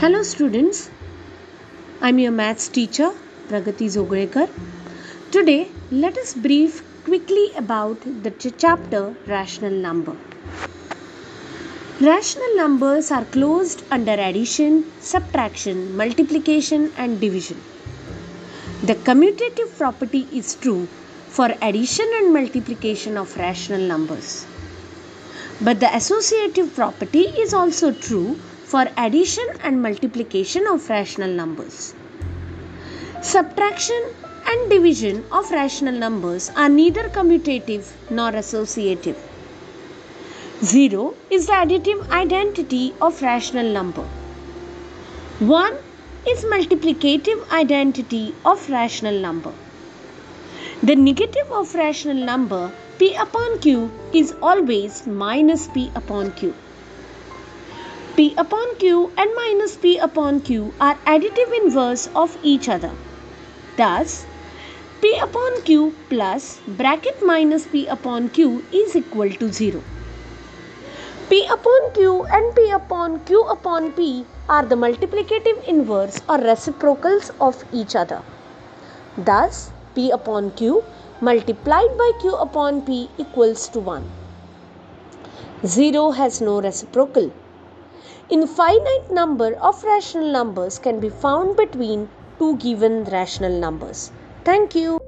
Hello students, I'm your maths teacher Pragati Zogrekar. Today let us brief quickly about the ch- chapter rational number. Rational numbers are closed under addition, subtraction, multiplication and division. The commutative property is true for addition and multiplication of rational numbers. But the associative property is also true for addition and multiplication of rational numbers. Subtraction and division of rational numbers are neither commutative nor associative. 0 is the additive identity of rational number. 1 is multiplicative identity of rational number. The negative of rational number p upon q is always minus p upon q. p upon q and minus p upon q are additive inverse of each other. Thus, p upon q plus bracket minus p upon q is equal to 0. p upon q and p upon q upon p are the multiplicative inverse or reciprocals of each other. Thus, p upon q multiplied by q upon p equals to 1. 0 has no reciprocal. Infinite number of rational numbers can be found between two given rational numbers. Thank you.